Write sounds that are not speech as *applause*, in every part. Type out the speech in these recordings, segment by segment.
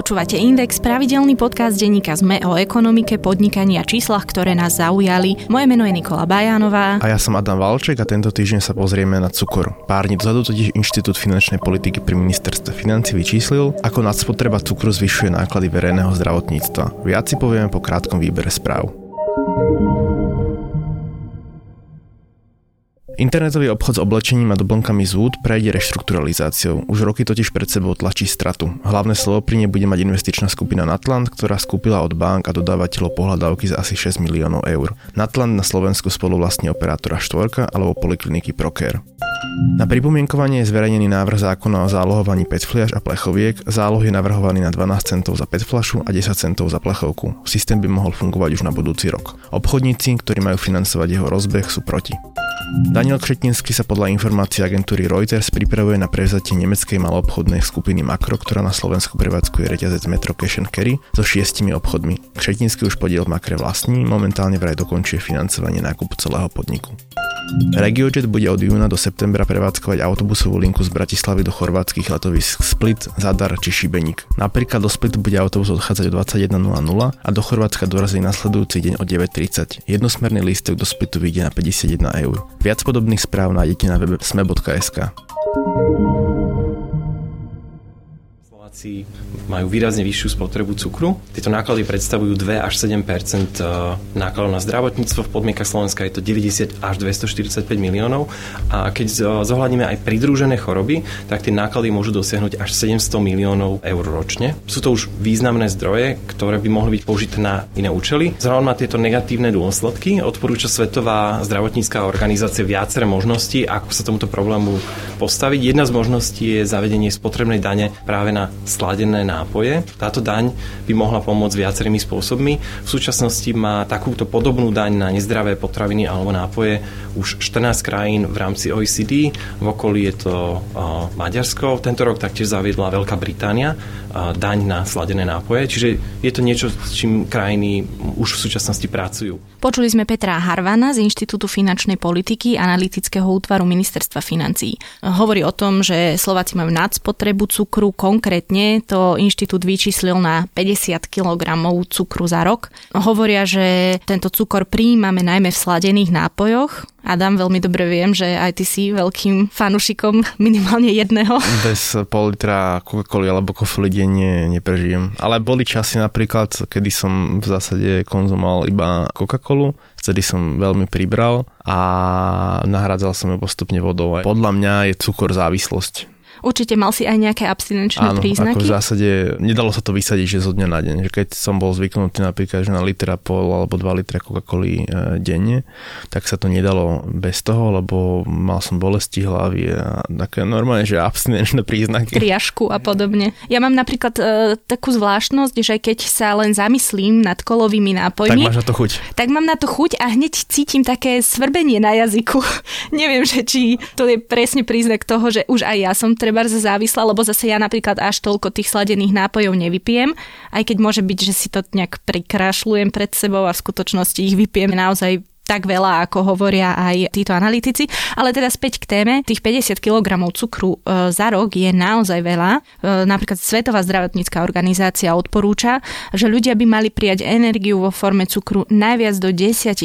Počúvate Index, pravidelný podcast denníka ZME o ekonomike, podnikaní a číslach, ktoré nás zaujali. Moje meno je Nikola Bajánová. A ja som Adam Valček a tento týždeň sa pozrieme na cukor. Pár dní dozadu totiž Inštitút finančnej politiky pri ministerstve financí vyčíslil, ako nadspotreba cukru zvyšuje náklady verejného zdravotníctva. Viac si povieme po krátkom výbere správ. Internetový obchod s oblečením a doplnkami z Wood prejde reštrukturalizáciou. Už roky totiž pred sebou tlačí stratu. Hlavné slovo pri nej bude mať investičná skupina Natland, ktorá skúpila od bank a dodávateľov pohľadávky za asi 6 miliónov eur. Natland na Slovensku spolu vlastní operátora Štvorka alebo polikliniky Procare. Na pripomienkovanie je zverejnený návrh zákona o zálohovaní PET fliaž a plechoviek. Záloh je navrhovaný na 12 centov za PET flašu a 10 centov za plechovku. Systém by mohol fungovať už na budúci rok. Obchodníci, ktorí majú financovať jeho rozbeh, sú proti. Daniel Křetinsky sa podľa informácií agentúry Reuters pripravuje na prevzatie nemeckej maloobchodnej skupiny Makro, ktorá na Slovensku prevádzkuje reťazec Metro Cash Carry so šiestimi obchodmi. Křetinsky už podiel v Makre vlastní, momentálne vraj dokončuje financovanie nákupu celého podniku. RegioJet bude od júna do septembra prevádzkovať autobusovú linku z Bratislavy do chorvátskych letovisk Split, Zadar či Šibenik. Napríklad do Splitu bude autobus odchádzať o 21.00 a do Chorvátska dorazí nasledujúci deň o 9.30. Jednosmerný lístok do Splitu vyjde na 51 eur. Viac podobných správ nájdete na webe sme.sk. Slováci majú výrazne vyššiu spotrebu cukru. Tieto náklady predstavujú 2 až 7 e, nákladov na zdravotníctvo. V podmienkach Slovenska je to 90 až 245 miliónov. A keď zohľadníme aj pridružené choroby, tak tie náklady môžu dosiahnuť až 700 miliónov eur ročne. Sú to už významné zdroje, ktoré by mohli byť použité na iné účely. Zároveň má tieto negatívne dôsledky. Odporúča Svetová zdravotnícká organizácia viaceré možnosti, ako sa tomuto problému postaviť. Jedna z možností je zavedenie spotrebnej dane práve na sladené nápoje. Táto daň by mohla pomôcť viacerými spôsobmi. V súčasnosti má takúto podobnú daň na nezdravé potraviny alebo nápoje už 14 krajín v rámci OECD. V okolí je to Maďarsko. Tento rok taktiež zaviedla Veľká Británia daň na sladené nápoje. Čiže je to niečo, s čím krajiny už v súčasnosti pracujú. Počuli sme Petra Harvana z Inštitútu finančnej politiky analytického útvaru ministerstva financí. Hovorí o tom, že Slováci majú nadspotrebu cukru, konkrétne to inštitút vyčíslil na 50 kg cukru za rok. Hovoria, že tento cukor prijímame najmä v sladených nápojoch, Adam, veľmi dobre viem, že aj ty si veľkým fanušikom minimálne jedného. Bez pol litra Coca-Coly alebo kofoli denne neprežijem. Ale boli časy napríklad, kedy som v zásade konzumoval iba Coca-Colu, vtedy som veľmi pribral a nahradzal som ju postupne vodou. Podľa mňa je cukor závislosť. Určite mal si aj nejaké abstinenčné Áno, príznaky? Ako v zásade nedalo sa to vysadiť, že zo dňa na deň. Že keď som bol zvyknutý napríklad, že na litra pol alebo 2 litre Coca-Coly e, denne, tak sa to nedalo bez toho, lebo mal som bolesti hlavy a také normálne, že abstinenčné príznaky. Triašku a podobne. Ja mám napríklad e, takú zvláštnosť, že keď sa len zamyslím nad kolovými nápojmi, tak máš na to chuť. Tak mám na to chuť a hneď cítim také svrbenie na jazyku. *laughs* Neviem, že či to je presne príznak toho, že už aj ja som tre treba závislá, lebo zase ja napríklad až toľko tých sladených nápojov nevypijem, aj keď môže byť, že si to nejak prikrašľujem pred sebou a v skutočnosti ich vypijem naozaj tak veľa, ako hovoria aj títo analytici. Ale teda späť k téme, tých 50 kg cukru e, za rok je naozaj veľa. E, napríklad Svetová zdravotnícká organizácia odporúča, že ľudia by mali prijať energiu vo forme cukru najviac do 10%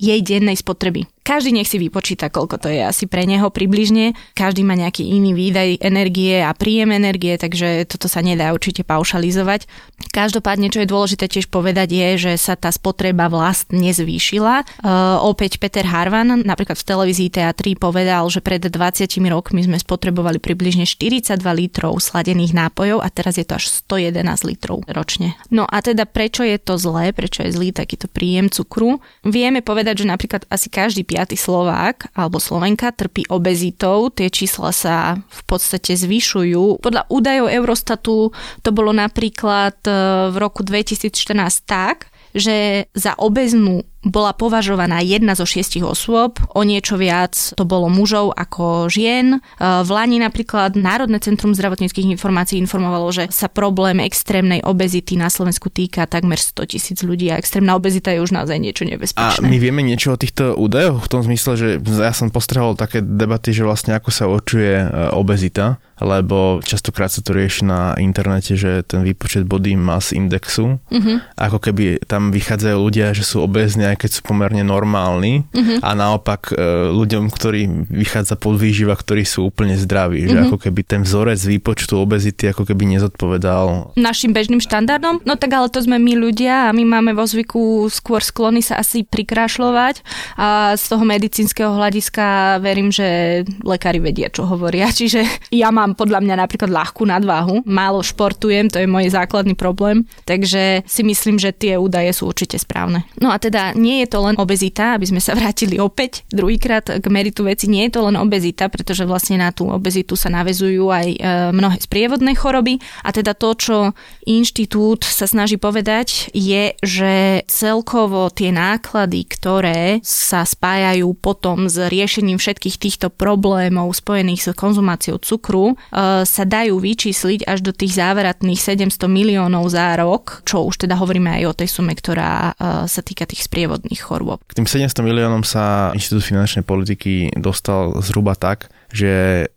jej dennej spotreby. Každý nech si vypočíta, koľko to je asi pre neho približne. Každý má nejaký iný výdaj energie a príjem energie, takže toto sa nedá určite paušalizovať. Každopádne, čo je dôležité tiež povedať, je, že sa tá spotreba vlastne zvýšila. Uh, opäť Peter Harvan napríklad v televízii TA3 povedal, že pred 20 rokmi sme spotrebovali približne 42 litrov sladených nápojov a teraz je to až 111 litrov ročne. No a teda prečo je to zlé, prečo je zlý takýto príjem cukru? Vieme povedať, že napríklad asi každý piatý Slovák alebo Slovenka trpí obezitou. Tie čísla sa v podstate zvyšujú. Podľa údajov Eurostatu to bolo napríklad e, v roku 2014 tak, že za obeznú bola považovaná jedna zo šiestich osôb, o niečo viac to bolo mužov ako žien. E, v Lani napríklad Národné centrum zdravotníckých informácií informovalo, že sa problém extrémnej obezity na Slovensku týka takmer 100 tisíc ľudí a extrémna obezita je už naozaj niečo nebezpečné. A my vieme niečo o týchto údajoch v tom zmysle, že ja som postrehol také debaty, že vlastne ako sa určuje e, obezita lebo častokrát sa to rieši na internete, že ten výpočet body mass indexu, uh-huh. ako keby tam vychádzajú ľudia, že sú obezní, aj keď sú pomerne normálni uh-huh. a naopak e, ľuďom, ktorí vychádza podvýživa, ktorí sú úplne zdraví, uh-huh. že ako keby ten vzorec výpočtu obezity ako keby nezodpovedal našim bežným štandardom. No tak ale to sme my ľudia a my máme vo zvyku skôr sklony sa asi prikrašľovať a z toho medicínskeho hľadiska verím, že lekári vedia, čo hovoria. *laughs* Čiže ja mám mám podľa mňa napríklad ľahkú nadváhu, málo športujem, to je môj základný problém, takže si myslím, že tie údaje sú určite správne. No a teda nie je to len obezita, aby sme sa vrátili opäť druhýkrát k meritu veci, nie je to len obezita, pretože vlastne na tú obezitu sa navezujú aj e, mnohé sprievodné choroby. A teda to, čo inštitút sa snaží povedať, je, že celkovo tie náklady, ktoré sa spájajú potom s riešením všetkých týchto problémov spojených s konzumáciou cukru, Eh, sa dajú vyčísliť až do tých záveratných 700 miliónov za rok, čo už teda hovoríme aj o tej sume, ktorá eh, sa týka tých sprievodných chorôb. K tým 700 miliónom sa Inštitút finančnej politiky dostal zhruba tak, že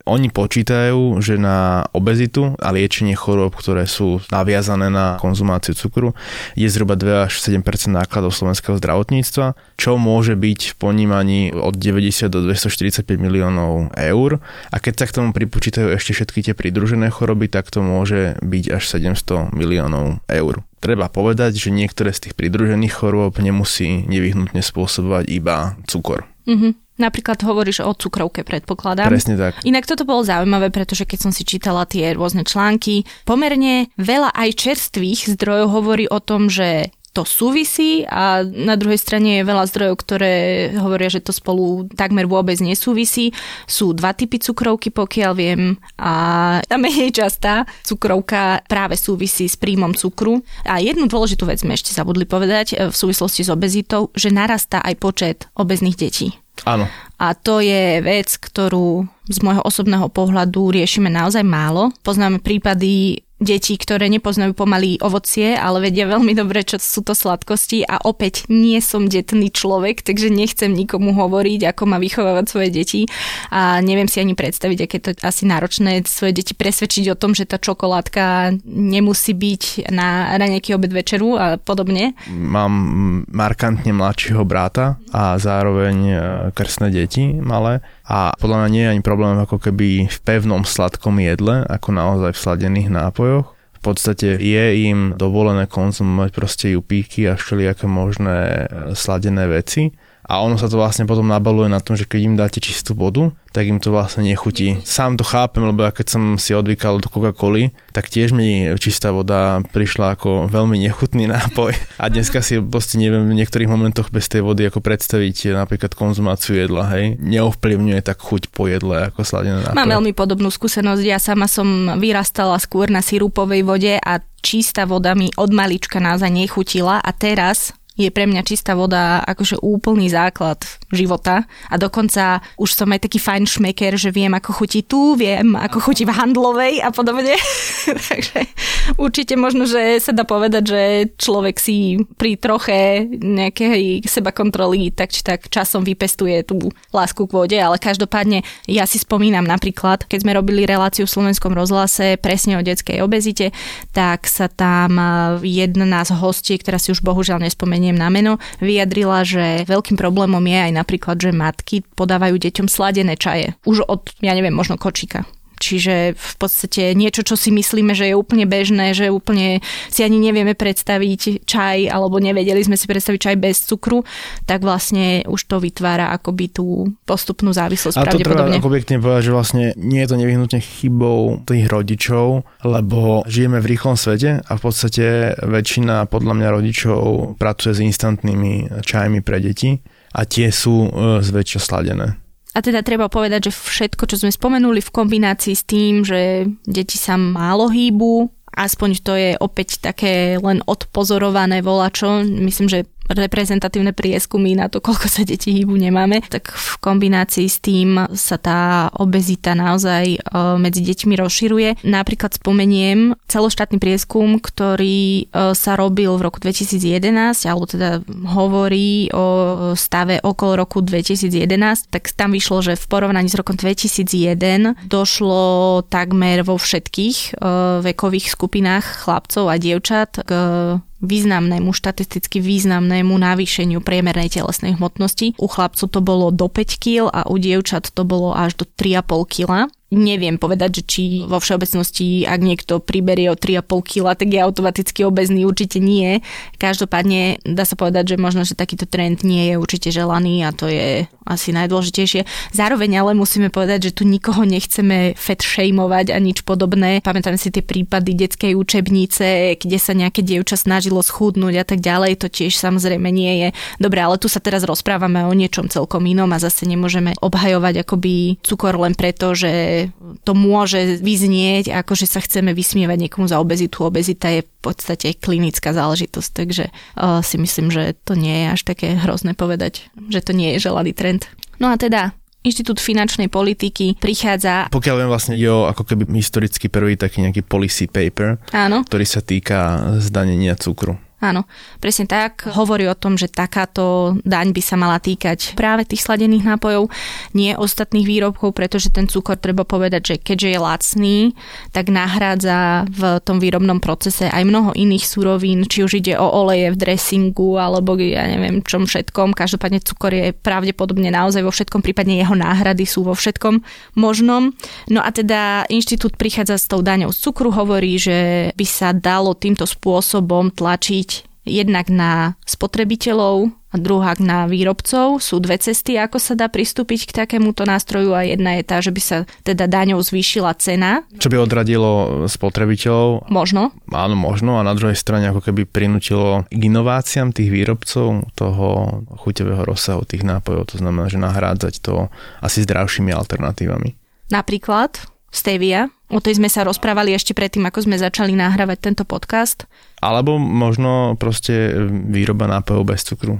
oni počítajú, že na obezitu a liečenie chorôb, ktoré sú naviazané na konzumáciu cukru, je zhruba 2 až 7% nákladov slovenského zdravotníctva, čo môže byť v ponímaní od 90 do 245 miliónov eur. A keď sa k tomu pripočítajú ešte všetky tie pridružené choroby, tak to môže byť až 700 miliónov eur. Treba povedať, že niektoré z tých pridružených chorôb nemusí nevyhnutne spôsobovať iba cukor. Mm-hmm. Napríklad hovoríš o cukrovke, predpokladám. Presne tak. Inak toto bolo zaujímavé, pretože keď som si čítala tie rôzne články, pomerne veľa aj čerstvých zdrojov hovorí o tom, že to súvisí a na druhej strane je veľa zdrojov, ktoré hovoria, že to spolu takmer vôbec nesúvisí. Sú dva typy cukrovky, pokiaľ viem, a tá menej častá cukrovka práve súvisí s príjmom cukru. A jednu dôležitú vec sme ešte zabudli povedať v súvislosti s obezitou, že narastá aj počet obezných detí. Áno. A to je vec, ktorú z môjho osobného pohľadu riešime naozaj málo. Poznáme prípady detí, ktoré nepoznajú pomaly ovocie, ale vedia veľmi dobre, čo sú to sladkosti a opäť nie som detný človek, takže nechcem nikomu hovoriť, ako má vychovávať svoje deti a neviem si ani predstaviť, aké to asi náročné svoje deti presvedčiť o tom, že tá čokoládka nemusí byť na raňajky obed večeru a podobne. Mám markantne mladšieho brata a zároveň e, krstné deti malé a podľa mňa nie je ani problém ako keby v pevnom sladkom jedle, ako naozaj v sladených nápojoch. V podstate je im dovolené konzumovať proste jupíky a všelijaké možné e, sladené veci a ono sa to vlastne potom nabaluje na tom, že keď im dáte čistú vodu, tak im to vlastne nechutí. Sám to chápem, lebo ja keď som si odvykal do Coca-Coly, tak tiež mi čistá voda prišla ako veľmi nechutný nápoj. A dneska si proste neviem v niektorých momentoch bez tej vody ako predstaviť napríklad konzumáciu jedla, hej. Neovplyvňuje tak chuť po jedle ako sladené nápoje. Mám veľmi podobnú skúsenosť. Ja sama som vyrastala skôr na sirupovej vode a čistá voda mi od malička naozaj nechutila a teraz je pre mňa čistá voda akože úplný základ života a dokonca už som aj taký fajn šmeker, že viem ako chutí tu, viem ako chutí v handlovej a podobne. *laughs* Takže určite možno, že sa dá povedať, že človek si pri troche nejakej seba kontroly tak či tak časom vypestuje tú lásku k vode, ale každopádne ja si spomínam napríklad, keď sme robili reláciu v slovenskom rozhlase presne o detskej obezite, tak sa tam jedna z hostí, ktorá si už bohužiaľ nespomenie spomeniem na meno, vyjadrila, že veľkým problémom je aj napríklad, že matky podávajú deťom sladené čaje. Už od, ja neviem, možno kočíka. Čiže v podstate niečo, čo si myslíme, že je úplne bežné, že úplne si ani nevieme predstaviť čaj, alebo nevedeli sme si predstaviť čaj bez cukru, tak vlastne už to vytvára akoby tú postupnú závislosť. A to treba pekne povedať, že vlastne nie je to nevyhnutne chybou tých rodičov, lebo žijeme v rýchlom svete a v podstate väčšina podľa mňa rodičov pracuje s instantnými čajmi pre deti a tie sú e, zväčša sladené. A teda treba povedať, že všetko, čo sme spomenuli v kombinácii s tým, že deti sa málo hýbu, aspoň to je opäť také len odpozorované volačo. Myslím, že reprezentatívne prieskumy na to, koľko sa detí hýbu nemáme, tak v kombinácii s tým sa tá obezita naozaj e, medzi deťmi rozširuje. Napríklad spomeniem celoštátny prieskum, ktorý e, sa robil v roku 2011, alebo teda hovorí o stave okolo roku 2011, tak tam vyšlo, že v porovnaní s rokom 2001 došlo takmer vo všetkých e, vekových skupinách chlapcov a dievčat k významnému, štatisticky významnému navýšeniu priemernej telesnej hmotnosti. U chlapcov to bolo do 5 kg a u dievčat to bolo až do 3,5 kg neviem povedať, že či vo všeobecnosti, ak niekto priberie o 3,5 kg, tak je automaticky obezný, určite nie. Každopádne dá sa povedať, že možno, že takýto trend nie je určite želaný a to je asi najdôležitejšie. Zároveň ale musíme povedať, že tu nikoho nechceme fat shameovať a nič podobné. Pamätám si tie prípady detskej učebnice, kde sa nejaké dievča snažilo schudnúť a tak ďalej. To tiež samozrejme nie je dobré, ale tu sa teraz rozprávame o niečom celkom inom a zase nemôžeme obhajovať akoby cukor len preto, že to môže vyznieť, ako že sa chceme vysmievať niekomu za obezitu. Obezita je v podstate klinická záležitosť, takže uh, si myslím, že to nie je až také hrozné povedať, že to nie je želaný trend. No a teda Inštitút finančnej politiky prichádza... Pokiaľ viem, vlastne ide o ako keby historicky prvý taký nejaký policy paper, Áno. ktorý sa týka zdanenia cukru. Áno, presne tak. Hovorí o tom, že takáto daň by sa mala týkať práve tých sladených nápojov, nie ostatných výrobkov, pretože ten cukor treba povedať, že keďže je lacný, tak nahrádza v tom výrobnom procese aj mnoho iných surovín, či už ide o oleje v dressingu alebo ja neviem čom všetkom. Každopádne cukor je pravdepodobne naozaj vo všetkom, prípadne jeho náhrady sú vo všetkom možnom. No a teda inštitút prichádza s tou daňou z cukru, hovorí, že by sa dalo týmto spôsobom tlačiť jednak na spotrebiteľov a druhá na výrobcov. Sú dve cesty, ako sa dá pristúpiť k takémuto nástroju a jedna je tá, že by sa teda daňou zvýšila cena. Čo by odradilo spotrebiteľov? Možno. Áno, možno a na druhej strane ako keby prinútilo k inováciám tých výrobcov toho chuťového rozsahu tých nápojov, to znamená, že nahrádzať to asi zdravšími alternatívami. Napríklad stevia, O tej sme sa rozprávali ešte predtým, ako sme začali nahrávať tento podcast. Alebo možno proste výroba nápojov bez cukru.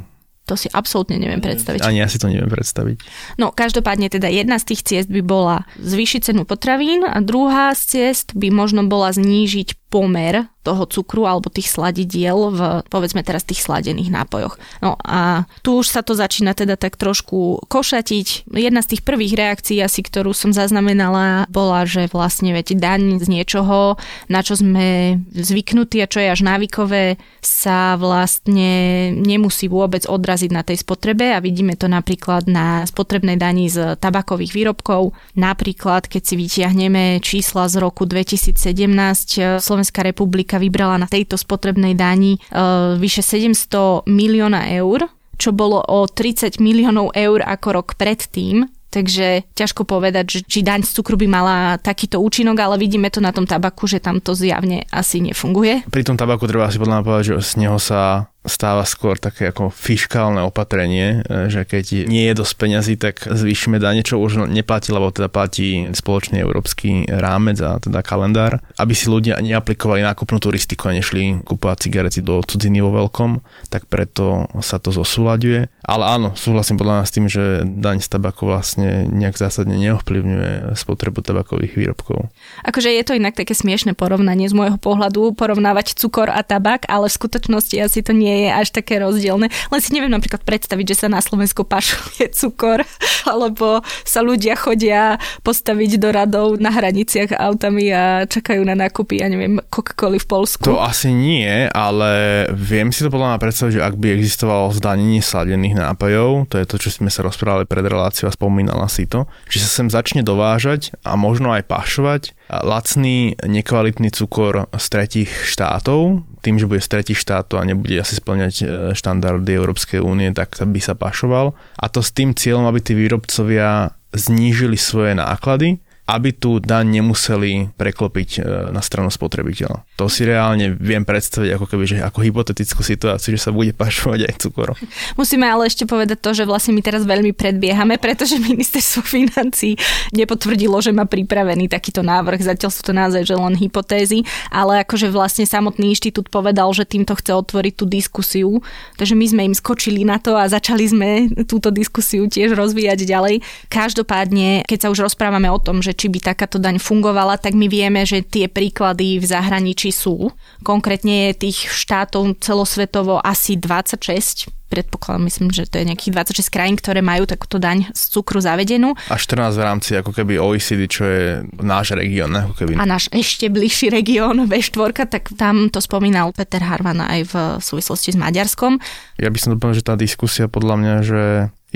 To si absolútne neviem predstaviť. Ani ja si to neviem predstaviť. No, každopádne teda jedna z tých ciest by bola zvýšiť cenu potravín a druhá z ciest by možno bola znížiť pomer toho cukru alebo tých sladidiel v, povedzme teraz, tých sladených nápojoch. No a tu už sa to začína teda tak trošku košatiť. Jedna z tých prvých reakcií asi, ktorú som zaznamenala, bola, že vlastne veď daň z niečoho, na čo sme zvyknutí a čo je až návykové, sa vlastne nemusí vôbec odraziť na tej spotrebe a vidíme to napríklad na spotrebnej dani z tabakových výrobkov. Napríklad, keď si vytiahneme čísla z roku 2017, Slovenská republika vybrala na tejto spotrebnej dani uh, vyše 700 milióna eur, čo bolo o 30 miliónov eur ako rok predtým. Takže ťažko povedať, či daň z cukru by mala takýto účinok, ale vidíme to na tom tabaku, že tam to zjavne asi nefunguje. Pri tom tabaku treba si podľa mňa povedať, že z neho sa stáva skôr také ako fiškálne opatrenie, e, že keď nie je dosť peňazí, tak zvýšime dane, čo už neplatí, lebo teda platí spoločný európsky rámec a teda kalendár, aby si ľudia neaplikovali nákupnú turistiku a nešli kúpovať cigarety do cudziny vo veľkom, tak preto sa to zosúľaďuje. Ale áno, súhlasím podľa nás s tým, že daň z tabaku vlastne nejak zásadne neovplyvňuje spotrebu tabakových výrobkov. Akože je to inak také smiešne porovnanie z môjho pohľadu, porovnávať cukor a tabak, ale v skutočnosti asi to nie je až také rozdielne. Len si neviem napríklad predstaviť, že sa na Slovensku pašuje cukor, *laughs* alebo sa ľudia chodia postaviť do radov na hraniciach autami a čakajú na nákupy, ja neviem, Coca-Coly v Polsku. To asi nie, ale viem si to podľa mňa predstaviť, že ak by existovalo zdanenie sladených nápojov, to je to, čo sme sa rozprávali pred reláciou a spomínala si to, že sa sem začne dovážať a možno aj pašovať lacný, nekvalitný cukor z tretich štátov, tým, že bude z tretich štátov a nebude asi splňať e, štandardy Európskej únie, tak by sa pašoval. A to s tým cieľom, aby tí výrobcovia znížili svoje náklady, aby tú daň nemuseli preklopiť e, na stranu spotrebiteľa. To si reálne viem predstaviť ako keby, že ako hypotetickú situáciu, že sa bude pašovať aj cukor. *laughs* Musíme ale ešte povedať to, že vlastne my teraz veľmi predbiehame, pretože ministerstvo financí nepotvrdilo, že má pripravený takýto návrh. Zatiaľ sú to naozaj že len hypotézy, ale akože vlastne samotný inštitút povedal, že týmto chce otvoriť tú diskusiu. Takže my sme im skočili na to a začali sme túto diskusiu tiež rozvíjať ďalej. Každopádne, keď sa už rozprávame o tom, že či by takáto daň fungovala, tak my vieme, že tie príklady v zahraničí sú. Konkrétne je tých štátov celosvetovo asi 26 predpokladám, myslím, že to je nejakých 26 krajín, ktoré majú takúto daň z cukru zavedenú. A 14 v rámci ako keby OECD, čo je náš región. Ako keby. A náš ešte bližší *laughs* región V4, tak tam to spomínal Peter Harvan aj v súvislosti s Maďarskom. Ja by som doplnil, že tá diskusia podľa mňa, že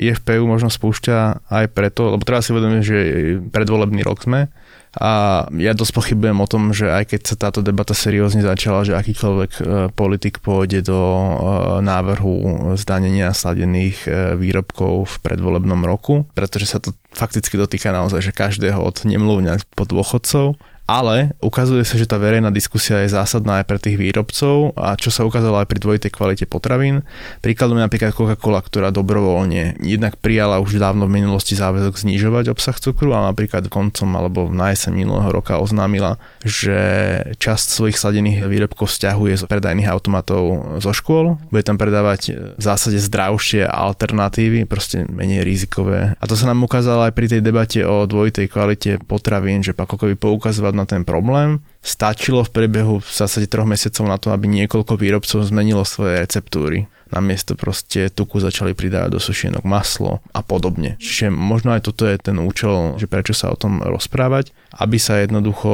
IFPU možno spúšťa aj preto, lebo treba si uvedomiť, že predvolebný rok sme a ja dosť pochybujem o tom, že aj keď sa táto debata seriózne začala, že akýkoľvek e, politik pôjde do e, návrhu zdanenia sladených e, výrobkov v predvolebnom roku, pretože sa to fakticky dotýka naozaj, že každého od nemluvňa po dôchodcov ale ukazuje sa, že tá verejná diskusia je zásadná aj pre tých výrobcov a čo sa ukázalo aj pri dvojitej kvalite potravín. Príkladom je napríklad Coca-Cola, ktorá dobrovoľne jednak prijala už dávno v minulosti záväzok znižovať obsah cukru a napríklad koncom alebo v najesen minulého roka oznámila, že časť svojich sladených výrobkov vzťahuje z predajných automatov zo škôl. Bude tam predávať v zásade zdravšie alternatívy, proste menej rizikové. A to sa nám ukázalo aj pri tej debate o dvojitej kvalite potravín, že ako keby poukazovať na ten problém. Stačilo v priebehu v zásade troch mesiacov na to, aby niekoľko výrobcov zmenilo svoje receptúry. Namiesto proste tuku začali pridávať do sušienok maslo a podobne. Čiže možno aj toto je ten účel, že prečo sa o tom rozprávať, aby sa jednoducho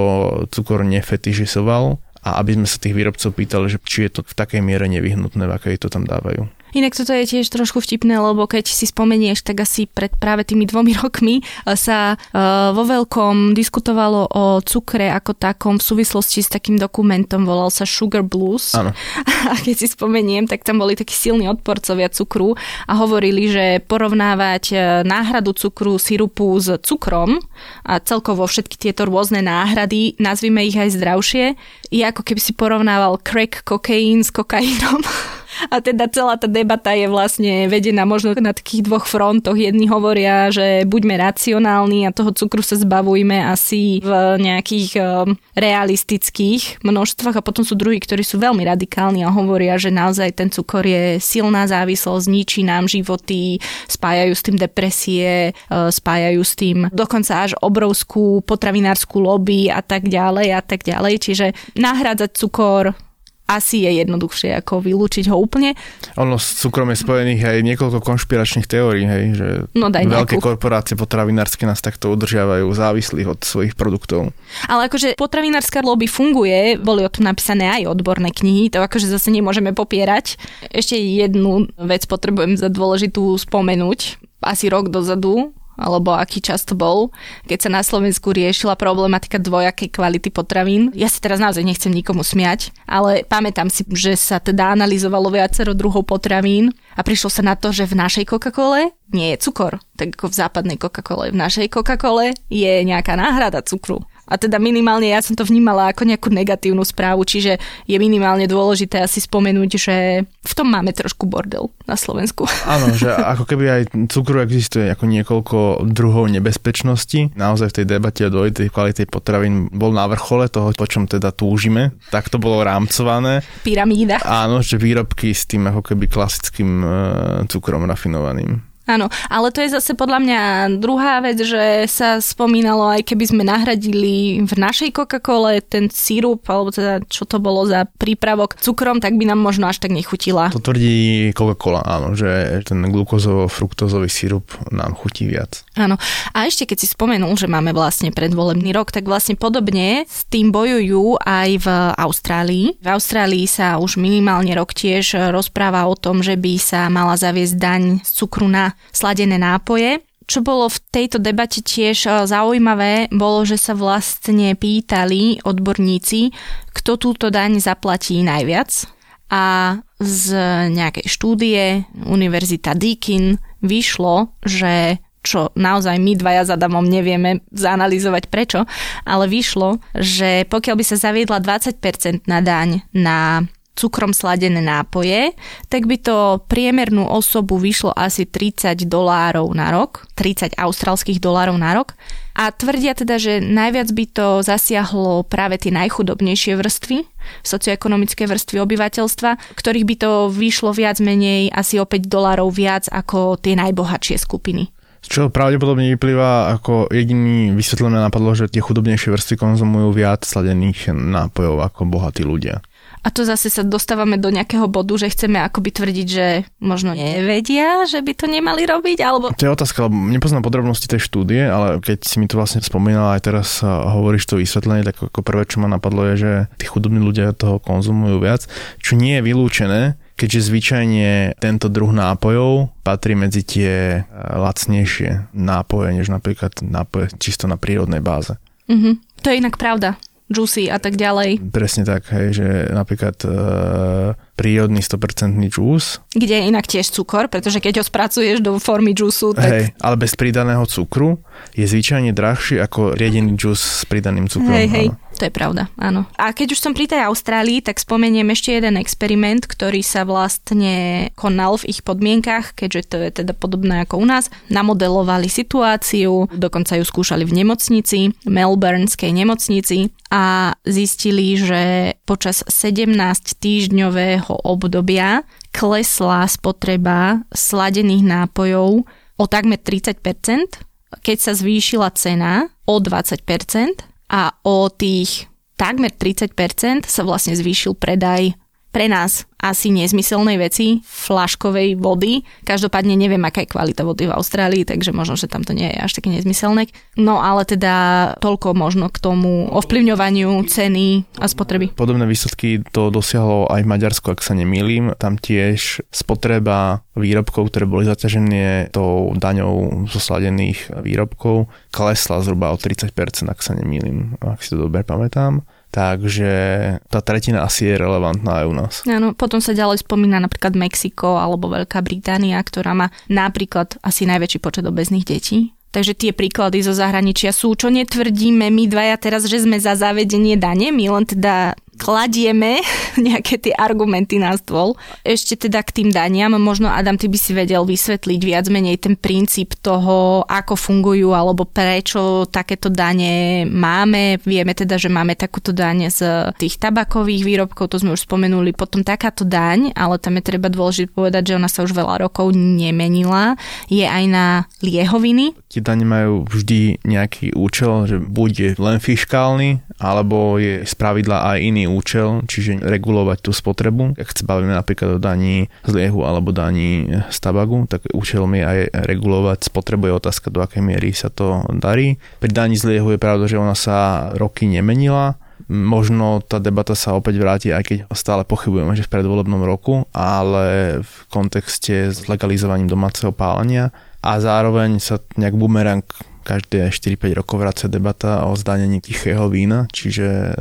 cukor nefetižizoval a aby sme sa tých výrobcov pýtali, že či je to v takej miere nevyhnutné, v akej to tam dávajú. Inak toto je tiež trošku vtipné, lebo keď si spomenieš, tak asi pred práve tými dvomi *laughs* rokmi sa uh, vo veľkom diskutovalo o cukre ako takom v súvislosti s takým dokumentom, volal sa Sugar Blues. Áno. *laughs* A keď si spomeniem, tak tam boli takí silní odporcovia cukru a hovorili, že porovnávať e, náhradu cukru, sirupu s cukrom a celkovo všetky tieto rôzne náhrady, nazvime ich aj zdravšie, je ako keby si porovnával crack kokain s kokainom. *laughs* A teda celá tá debata je vlastne vedená možno na takých dvoch frontoch. Jedni hovoria, že buďme racionálni a toho cukru sa zbavujme asi v nejakých um, realistických množstvách a potom sú druhí, ktorí sú veľmi radikálni a hovoria, že naozaj ten cukor je silná závislosť, zničí nám životy, spájajú s tým depresie, uh, spájajú s tým dokonca až obrovskú potravinárskú lobby a tak ďalej a tak ďalej. Čiže nahrádzať cukor asi je jednoduchšie ako vylúčiť ho úplne. Ono s cukrom je spojených aj niekoľko konšpiračných teórií, hej, že no daj veľké nejakú. korporácie potravinárske nás takto udržiavajú závislých od svojich produktov. Ale akože potravinárska lobby funguje, boli o tom napísané aj odborné knihy, to akože zase nemôžeme popierať. Ešte jednu vec potrebujem za dôležitú spomenúť. Asi rok dozadu alebo aký čas to bol, keď sa na Slovensku riešila problematika dvojakej kvality potravín. Ja si teraz naozaj nechcem nikomu smiať, ale pamätám si, že sa teda analyzovalo viacero druhov potravín a prišlo sa na to, že v našej Coca-Cole nie je cukor, tak ako v západnej Coca-Cole. V našej Coca-Cole je nejaká náhrada cukru. A teda minimálne ja som to vnímala ako nejakú negatívnu správu, čiže je minimálne dôležité asi spomenúť, že v tom máme trošku bordel na Slovensku. Áno, že ako keby aj cukru existuje ako niekoľko druhov nebezpečnosti. Naozaj v tej debate o dvojitej kvalite potravín bol na vrchole toho, po čom teda túžime. Tak to bolo rámcované. Pyramída. Áno, že výrobky s tým ako keby klasickým e, cukrom rafinovaným. Áno, ale to je zase podľa mňa druhá vec, že sa spomínalo, aj keby sme nahradili v našej Coca-Cole ten sírup, alebo teda čo to bolo za prípravok cukrom, tak by nám možno až tak nechutila. To tvrdí Coca-Cola, áno, že ten glukozovo-fruktozový sírup nám chutí viac. Áno. A ešte keď si spomenul, že máme vlastne predvolebný rok, tak vlastne podobne s tým bojujú aj v Austrálii. V Austrálii sa už minimálne rok tiež rozpráva o tom, že by sa mala zaviesť daň z cukru na sladené nápoje. Čo bolo v tejto debate tiež e, zaujímavé, bolo, že sa vlastne pýtali odborníci, kto túto daň zaplatí najviac. A z nejakej štúdie Univerzita Deakin vyšlo, že čo naozaj my dvaja za Adamom nevieme zanalizovať prečo, ale vyšlo, že pokiaľ by sa zaviedla 20% na daň na cukrom sladené nápoje, tak by to priemernú osobu vyšlo asi 30 dolárov na rok, 30 austrálskych dolárov na rok. A tvrdia teda, že najviac by to zasiahlo práve tie najchudobnejšie vrstvy, socioekonomické vrstvy obyvateľstva, ktorých by to vyšlo viac menej asi o 5 dolárov viac ako tie najbohatšie skupiny. Z čoho pravdepodobne vyplýva ako jediný vysvetlené napadlo, že tie chudobnejšie vrstvy konzumujú viac sladených nápojov ako bohatí ľudia. A to zase sa dostávame do nejakého bodu, že chceme akoby tvrdiť, že možno nevedia, že by to nemali robiť, alebo... To je otázka, lebo nepoznám podrobnosti tej štúdie, ale keď si mi to vlastne spomínala aj teraz hovoríš to vysvetlenie, tak ako prvé, čo ma napadlo je, že tí chudobní ľudia toho konzumujú viac, čo nie je vylúčené, keďže zvyčajne tento druh nápojov patrí medzi tie lacnejšie nápoje, než napríklad nápoje čisto na prírodnej báze. Mm-hmm. To je inak pravda juicy a tak ďalej. Presne tak, hej, že napríklad e, prírodný 100% džús. Kde je inak tiež cukor, pretože keď ho spracuješ do formy džúsu, tak... Hej, ale bez pridaného cukru je zvyčajne drahší ako riedený džús s pridaným cukrom. Hej, hej. To je pravda, áno. A keď už som pri tej Austrálii, tak spomeniem ešte jeden experiment, ktorý sa vlastne konal v ich podmienkach, keďže to je teda podobné ako u nás. Namodelovali situáciu, dokonca ju skúšali v nemocnici, Melbourneskej nemocnici a zistili, že počas 17 týždňového obdobia klesla spotreba sladených nápojov o takmer 30%, keď sa zvýšila cena o 20% a o tých takmer 30% sa vlastne zvýšil predaj pre nás asi nezmyselnej veci, flaškovej vody. Každopádne neviem, aká je kvalita vody v Austrálii, takže možno, že tam to nie je až také nezmyselné. No ale teda toľko možno k tomu ovplyvňovaniu ceny a spotreby. Podobné výsledky to dosiahlo aj v Maďarsku, ak sa nemýlim. Tam tiež spotreba výrobkov, ktoré boli zaťažené tou daňou zo sladených výrobkov, klesla zhruba o 30%, ak sa nemýlim, ak si to dobre pamätám. Takže tá tretina asi je relevantná aj u nás. Áno, potom sa ďalej spomína napríklad Mexiko alebo Veľká Británia, ktorá má napríklad asi najväčší počet obezných detí. Takže tie príklady zo zahraničia sú, čo netvrdíme my dvaja teraz, že sme za zavedenie dane, my len teda kladieme *laughs* nejaké tie argumenty na stôl. Ešte teda k tým daniam, možno Adam, ty by si vedel vysvetliť viac menej ten princíp toho, ako fungujú alebo prečo takéto dane máme. Vieme teda, že máme takúto daň z tých tabakových výrobkov, to sme už spomenuli. Potom takáto daň, ale tam je treba dôležité povedať, že ona sa už veľa rokov nemenila, je aj na liehoviny. Tie dane majú vždy nejaký účel, že buď je len fiskálny, alebo je spravidla aj iný účel, čiže regulovať tú spotrebu. Ak sa bavíme napríklad o daní z liehu alebo daní z tabagu, tak účelom je aj regulovať spotrebu. Je otázka, do akej miery sa to darí. Pri daní z liehu je pravda, že ona sa roky nemenila, Možno tá debata sa opäť vráti, aj keď stále pochybujeme, že v predvolebnom roku, ale v kontexte s legalizovaním domáceho pálenia a zároveň sa nejak bumerang každé 4-5 rokov vracia debata o zdanení tichého vína, čiže e,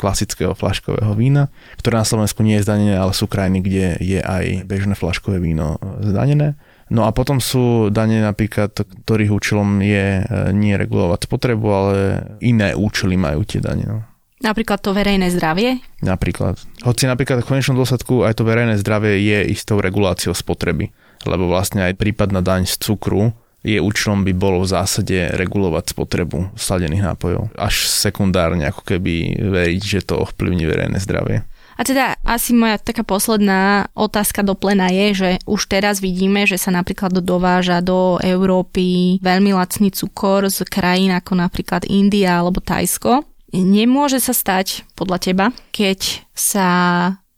klasického flaškového vína, ktoré na Slovensku nie je zdanené, ale sú krajiny, kde je aj bežné flaškové víno e, zdanené. No a potom sú dane napríklad, ktorých účelom je e, nie regulovať spotrebu, ale iné účely majú tie dane. No. Napríklad to verejné zdravie? Napríklad. Hoci napríklad v konečnom dôsledku aj to verejné zdravie je istou reguláciou spotreby, lebo vlastne aj prípadná daň z cukru je účelom by bolo v zásade regulovať spotrebu sladených nápojov. Až sekundárne ako keby veriť, že to ovplyvní verejné zdravie. A teda asi moja taká posledná otázka do plena je, že už teraz vidíme, že sa napríklad dováža do Európy veľmi lacný cukor z krajín ako napríklad India alebo Tajsko. Nemôže sa stať, podľa teba, keď sa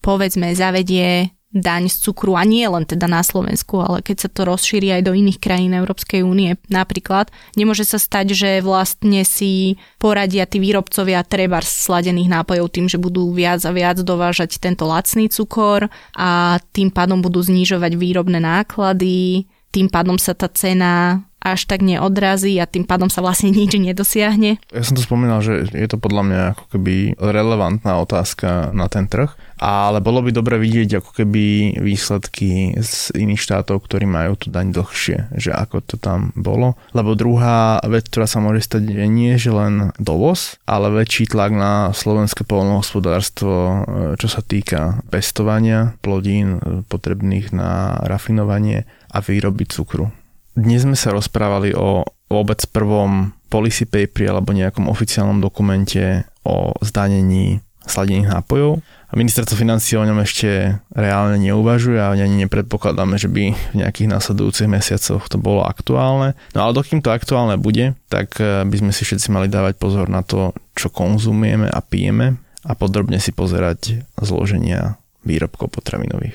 povedzme zavedie daň z cukru a nie len teda na Slovensku, ale keď sa to rozšíri aj do iných krajín Európskej únie. Napríklad, nemôže sa stať, že vlastne si poradia tí výrobcovia treba sladených nápojov tým, že budú viac a viac dovážať tento lacný cukor a tým pádom budú znižovať výrobné náklady, tým pádom sa tá cena až tak neodrazí a tým pádom sa vlastne nič nedosiahne. Ja som to spomínal, že je to podľa mňa ako keby relevantná otázka na ten trh, ale bolo by dobre vidieť ako keby výsledky z iných štátov, ktorí majú tú daň dlhšie, že ako to tam bolo. Lebo druhá vec, ktorá sa môže stať, je nie že len dovoz, ale väčší tlak na slovenské polnohospodárstvo, čo sa týka pestovania plodín potrebných na rafinovanie a výroby cukru. Dnes sme sa rozprávali o vôbec prvom policy paperi alebo nejakom oficiálnom dokumente o zdanení sladených nápojov. A ministerstvo financí o ňom ešte reálne neuvažuje a ani nepredpokladáme, že by v nejakých následujúcich mesiacoch to bolo aktuálne. No ale dokým to aktuálne bude, tak eh, by sme si všetci mali dávať pozor na to, čo konzumujeme a pijeme a podrobne si pozerať zloženia výrobkov potravinových.